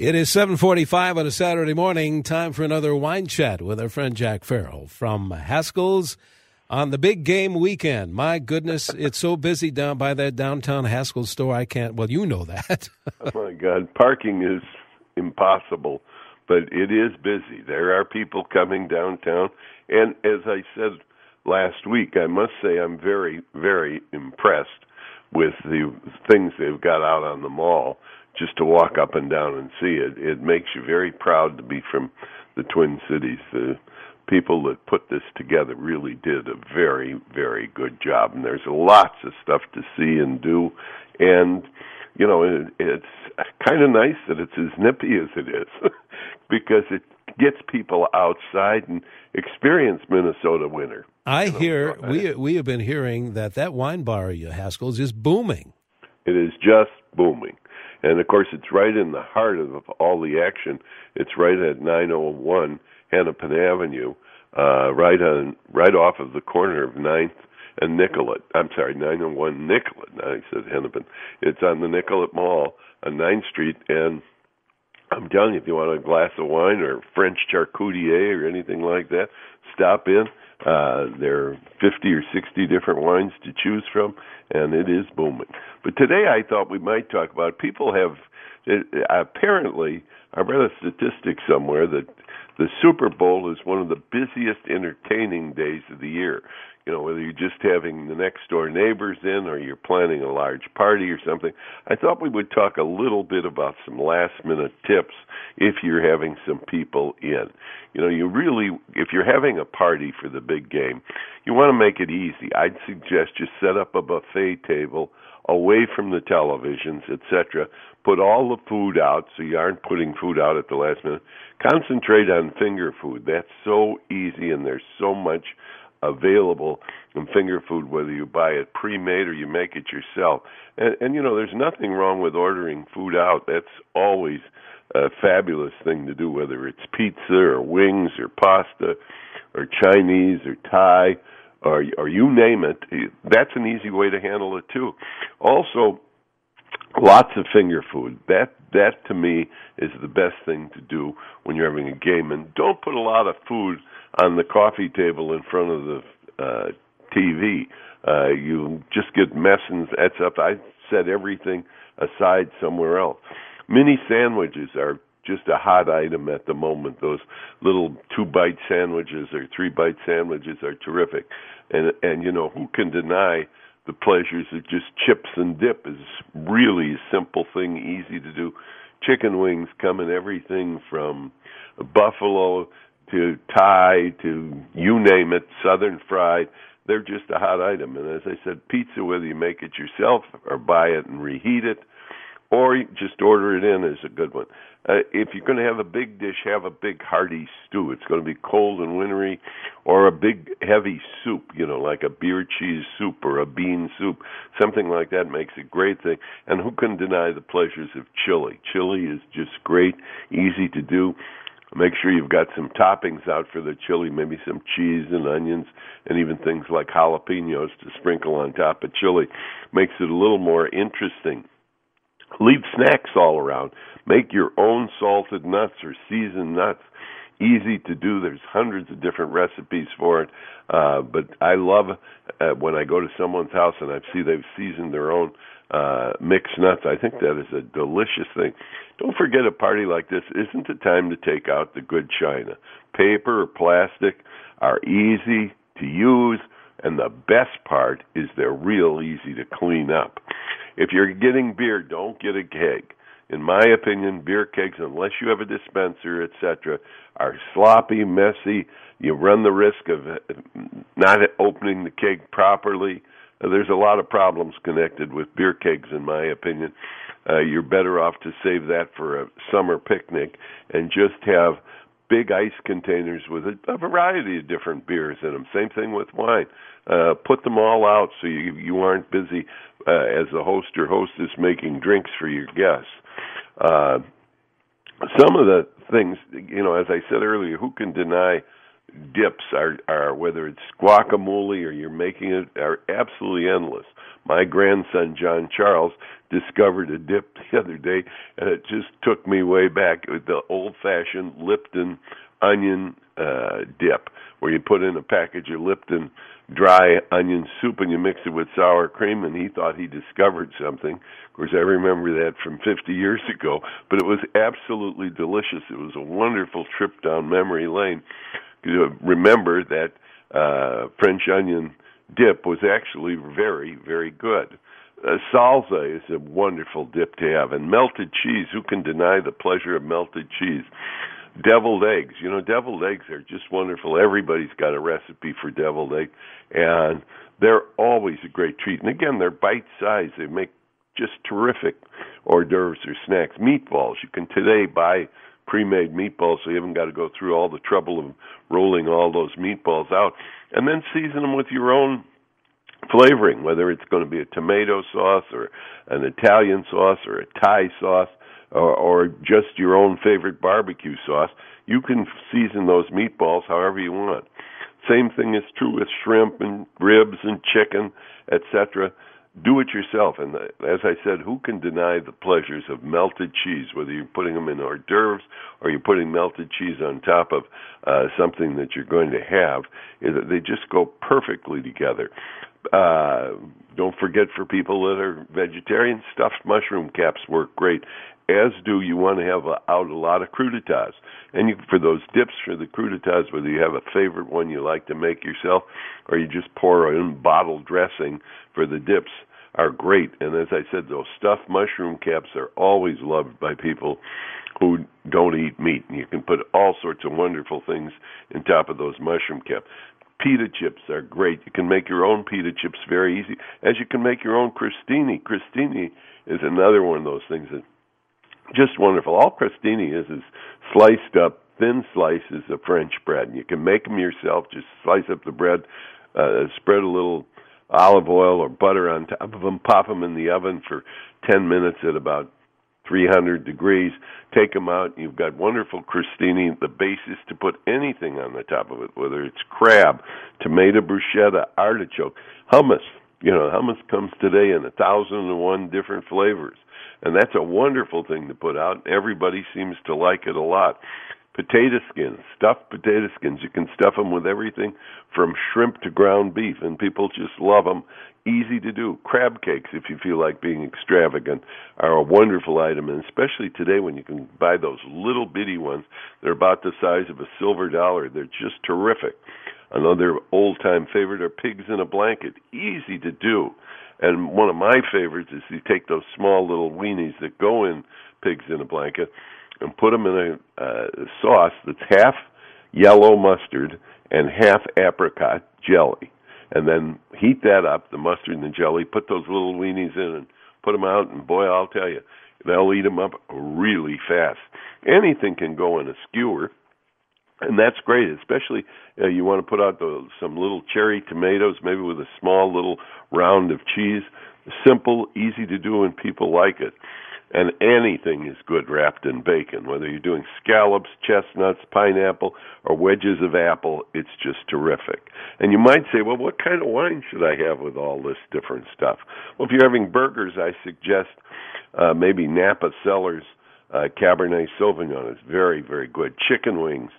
It is 7:45 on a Saturday morning. Time for another wine chat with our friend Jack Farrell from Haskell's on the big game weekend. My goodness, it's so busy down by that downtown Haskell store. I can't. Well, you know that. oh my God, parking is impossible, but it is busy. There are people coming downtown, and as I said last week, I must say I'm very, very impressed with the things they've got out on the mall just to walk up and down and see it. It makes you very proud to be from the Twin Cities. The people that put this together really did a very, very good job. And there's lots of stuff to see and do. And, you know, it, it's kind of nice that it's as nippy as it is because it gets people outside and experience Minnesota winter. I you know, hear we uh, we have been hearing that that wine bar, Haskell's, is booming. It is just booming. And of course, it's right in the heart of all the action. It's right at 901 Hennepin Avenue, uh, right on, right off of the corner of Ninth and Nicollet. I'm sorry, 901 Nicollet. Now I said Hennepin. It's on the Nicollet Mall on Ninth Street, and I'm telling you, if you want a glass of wine or French charcutier or anything like that, stop in. Uh, there are 50 or 60 different wines to choose from, and it is booming. But today I thought we might talk about people have it, apparently I read a statistic somewhere that the Super Bowl is one of the busiest entertaining days of the year you know, whether you're just having the next door neighbors in or you're planning a large party or something. I thought we would talk a little bit about some last minute tips if you're having some people in. You know, you really, if you're having a party for the big game, you want to make it easy. I'd suggest you set up a buffet table away from the televisions, etc. Put all the food out so you aren't putting food out at the last minute. Concentrate on finger food. That's so easy and there's so much available in finger food, whether you buy it pre-made or you make it yourself. And, and you know, there's nothing wrong with ordering food out. That's always a fabulous thing to do, whether it's pizza or wings or pasta or Chinese or Thai or or you name it. That's an easy way to handle it too. Also, lots of finger food. That that to me is the best thing to do when you're having a game. And don't put a lot of food on the coffee table in front of the uh, TV. Uh, you just get mess and that's up. I set everything aside somewhere else. Mini sandwiches are just a hot item at the moment. Those little two bite sandwiches or three bite sandwiches are terrific. And and you know, who can deny the pleasures of just chips and dip is really a simple thing, easy to do. Chicken wings come in everything from buffalo to Thai to you name it, Southern fried. They're just a hot item. And as I said, pizza, whether you make it yourself or buy it and reheat it, or you just order it in, is a good one. Uh, if you're going to have a big dish, have a big hearty stew. It's going to be cold and wintry, or a big heavy soup, you know, like a beer cheese soup or a bean soup. Something like that makes a great thing. And who can deny the pleasures of chili? Chili is just great, easy to do. Make sure you've got some toppings out for the chili, maybe some cheese and onions, and even things like jalapenos to sprinkle on top of chili. Makes it a little more interesting. Leave snacks all around. Make your own salted nuts or seasoned nuts. Easy to do. There's hundreds of different recipes for it. Uh, but I love uh, when I go to someone's house and I see they've seasoned their own uh, mixed nuts. I think that is a delicious thing. Don't forget a party like this isn't the time to take out the good china. Paper or plastic are easy to use, and the best part is they're real easy to clean up. If you're getting beer, don't get a keg. In my opinion, beer kegs, unless you have a dispenser, etc., are sloppy, messy. You run the risk of not opening the keg properly there's a lot of problems connected with beer kegs, in my opinion. Uh, you're better off to save that for a summer picnic and just have big ice containers with a, a variety of different beers in them. Same thing with wine. Uh, put them all out so you you aren't busy uh, as a host or hostess making drinks for your guests. Uh, some of the things, you know, as I said earlier, who can deny dips are are whether it's guacamole or you're making it are absolutely endless. My grandson John Charles discovered a dip the other day, and it just took me way back. with the old-fashioned Lipton onion uh, dip, where you put in a package of Lipton dry onion soup and you mix it with sour cream. And he thought he discovered something. Of course, I remember that from 50 years ago, but it was absolutely delicious. It was a wonderful trip down memory lane. You remember that uh, French onion dip was actually very, very good. Uh, salsa is a wonderful dip to have, and melted cheese. Who can deny the pleasure of melted cheese? Deviled eggs. You know, deviled eggs are just wonderful. Everybody's got a recipe for deviled egg, and they're always a great treat. And again, they're bite sized. They make just terrific hors d'oeuvres or snacks. Meatballs. You can today buy pre-made meatballs, so you haven't got to go through all the trouble of rolling all those meatballs out, and then season them with your own flavoring, whether it's going to be a tomato sauce or an Italian sauce or a Thai sauce or, or just your own favorite barbecue sauce. You can season those meatballs however you want. Same thing is true with shrimp and ribs and chicken, etc do it yourself. And as I said, who can deny the pleasures of melted cheese, whether you're putting them in hors d'oeuvres or you're putting melted cheese on top of uh, something that you're going to have? They just go perfectly together. Uh, don't forget for people that are vegetarian, stuffed mushroom caps work great. As do you want to have a, out a lot of crudités, and you, for those dips for the crudités, whether you have a favorite one you like to make yourself, or you just pour in bottled dressing for the dips, are great. And as I said, those stuffed mushroom caps are always loved by people who don't eat meat. And you can put all sorts of wonderful things in top of those mushroom caps. Pita chips are great. You can make your own pita chips very easy, as you can make your own crostini. Crostini is another one of those things that just wonderful. All crostini is is sliced up thin slices of French bread. And you can make them yourself. Just slice up the bread, uh, spread a little olive oil or butter on top of them, pop them in the oven for 10 minutes at about 300 degrees. Take them out. You've got wonderful crostini. The basis to put anything on the top of it, whether it's crab, tomato bruschetta, artichoke, hummus. You know, hummus comes today in a thousand and one different flavors, and that's a wonderful thing to put out. Everybody seems to like it a lot potato skins, stuffed potato skins. You can stuff them with everything from shrimp to ground beef, and people just love them. Easy to do. Crab cakes, if you feel like being extravagant, are a wonderful item, and especially today when you can buy those little bitty ones. They're about the size of a silver dollar. They're just terrific. Another old time favorite are pigs in a blanket. Easy to do. And one of my favorites is you take those small little weenies that go in pigs in a blanket and put them in a uh, sauce that's half yellow mustard and half apricot jelly. And then heat that up, the mustard and the jelly, put those little weenies in and put them out, and boy, I'll tell you, they'll eat them up really fast. Anything can go in a skewer, and that's great, especially uh, you want to put out the, some little cherry tomatoes, maybe with a small little round of cheese. Simple, easy to do, and people like it and anything is good wrapped in bacon. Whether you're doing scallops, chestnuts, pineapple, or wedges of apple, it's just terrific. And you might say, well, what kind of wine should I have with all this different stuff? Well, if you're having burgers, I suggest uh, maybe Napa Cellars uh, Cabernet Sauvignon is very, very good. Chicken wings,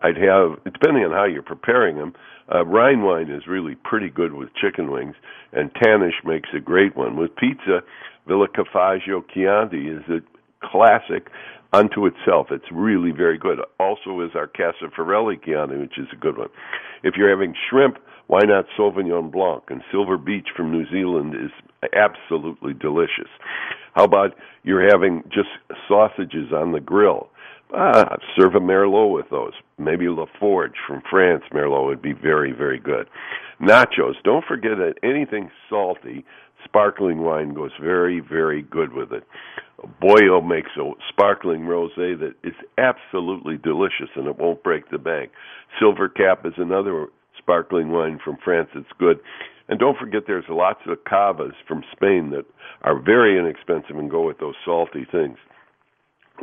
I'd have, depending on how you're preparing them, uh, Rhine wine is really pretty good with chicken wings, and Tanish makes a great one. With pizza, Villa Cafaggio Chianti is a classic unto itself. It's really very good. Also is our Casa Forelli Chianti, which is a good one. If you're having shrimp, why not Sauvignon Blanc? And Silver Beach from New Zealand is absolutely delicious. How about you're having just sausages on the grill? Ah, serve a Merlot with those. Maybe La Forge from France, Merlot would be very, very good. Nachos. Don't forget that anything salty sparkling wine goes very, very good with it. Boyo makes a sparkling rosé that is absolutely delicious and it won't break the bank. Silver Cap is another sparkling wine from France that's good. And don't forget there's lots of cavas from Spain that are very inexpensive and go with those salty things.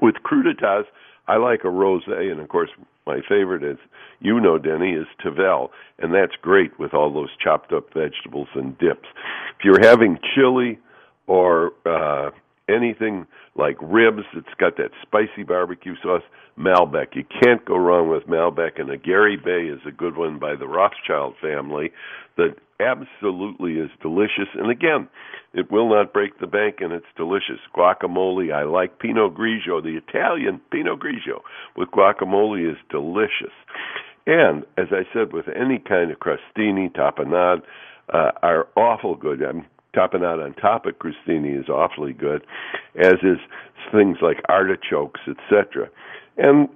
With crudités, I like a rosé, and of course, my favorite is, you know, Denny, is Tavel, and that's great with all those chopped up vegetables and dips. If you're having chili or uh, anything like ribs, it's got that spicy barbecue sauce. Malbec, you can't go wrong with Malbec, and a Gary Bay is a good one by the Rothschild family that absolutely is delicious. And again, it will not break the bank, and it's delicious. Guacamole, I like Pinot Grigio, the Italian Pinot Grigio with guacamole is delicious. And as I said, with any kind of crostini, tapenade, uh, are awful good. I'm tapenade on top of crostini is awfully good, as is things like artichokes, etc. And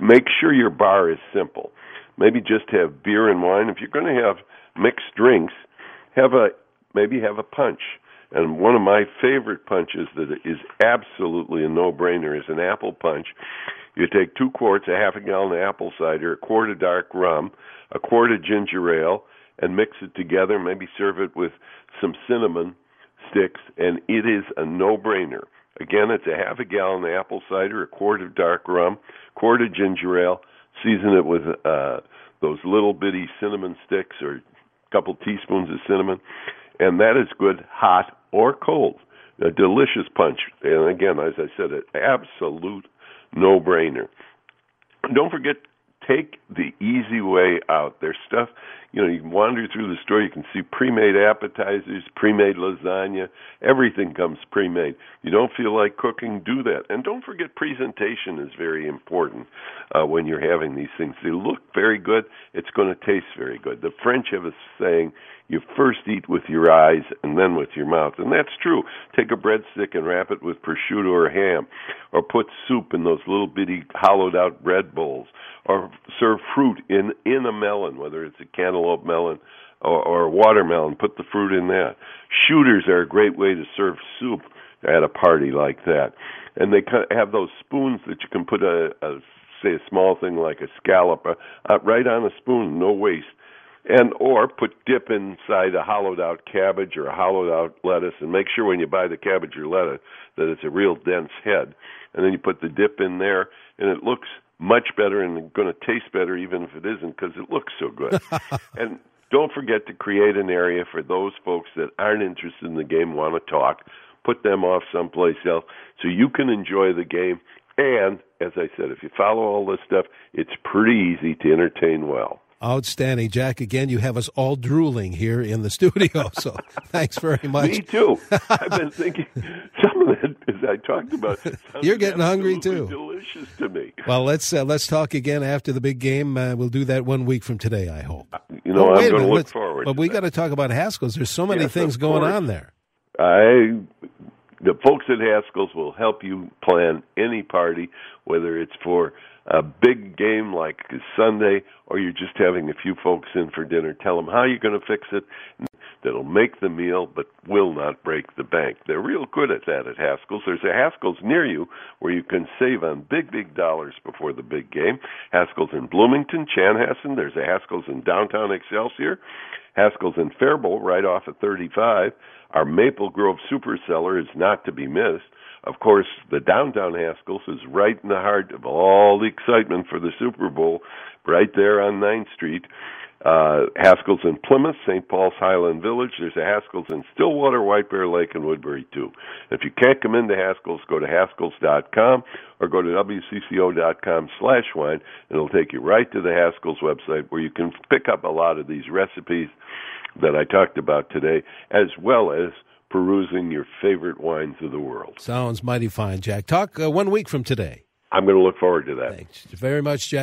make sure your bar is simple. Maybe just have beer and wine. If you're going to have mixed drinks, have a maybe have a punch. And one of my favorite punches that is absolutely a no-brainer is an apple punch. You take two quarts, a half a gallon of apple cider, a quart of dark rum, a quart of ginger ale, and mix it together. Maybe serve it with some cinnamon sticks, and it is a no-brainer. Again, it's a half a gallon of apple cider, a quart of dark rum, quart of ginger ale. Season it with uh, those little bitty cinnamon sticks or a couple teaspoons of cinnamon, and that is good hot or cold. A delicious punch, and again, as I said, an absolute no-brainer. Don't forget take the easy way out. There's stuff, you know, you can wander through the store, you can see pre-made appetizers, pre-made lasagna, everything comes pre-made. You don't feel like cooking, do that. And don't forget presentation is very important uh, when you're having these things. They look very good, it's going to taste very good. The French have a saying, you first eat with your eyes and then with your mouth. And that's true. Take a breadstick and wrap it with prosciutto or ham, or put soup in those little bitty hollowed out bread bowls, or serve fruit in in a melon, whether it's a cantaloupe melon or, or watermelon. Put the fruit in that. Shooters are a great way to serve soup at a party like that, and they have those spoons that you can put a, a say a small thing like a scallop uh, uh, right on a spoon, no waste and or put dip inside a hollowed out cabbage or a hollowed out lettuce and make sure when you buy the cabbage or lettuce that it's a real dense head and then you put the dip in there and it looks much better and going to taste better even if it isn't because it looks so good and don't forget to create an area for those folks that aren't interested in the game want to talk put them off someplace else so you can enjoy the game and as i said if you follow all this stuff it's pretty easy to entertain well Outstanding, Jack. Again, you have us all drooling here in the studio. So thanks very much. Me too. I've been thinking some of it as I talked about. You're getting hungry too. Delicious to me. Well, let's uh, let's talk again after the big game. Uh, we'll do that one week from today. I hope. Uh, you know, oh, I'm going to look forward. But we got to talk about Haskell's. There's so many yes, things going on there. I the folks at Haskell's will help you plan any party, whether it's for a big game like Sunday or you're just having a few folks in for dinner. Tell them how you're going to fix it. That'll make the meal, but will not break the bank. They're real good at that at Haskell's. There's a Haskell's near you where you can save on big, big dollars before the big game. Haskell's in Bloomington, Chanhassen. There's a Haskell's in downtown Excelsior. Haskell's in Faribault, right off of 35. Our Maple Grove Super Cellar is not to be missed. Of course, the downtown Haskell's is right in the heart of all the excitement for the Super Bowl, right there on 9th Street. Uh, Haskell's in Plymouth, St. Paul's Highland Village. There's a Haskell's in Stillwater, White Bear Lake, and Woodbury, too. If you can't come into Haskell's, go to Haskell's.com or go to WCCO.com slash wine, and it'll take you right to the Haskell's website where you can pick up a lot of these recipes that I talked about today, as well as perusing your favorite wines of the world. Sounds mighty fine, Jack. Talk uh, one week from today. I'm going to look forward to that. Thanks very much, Jack.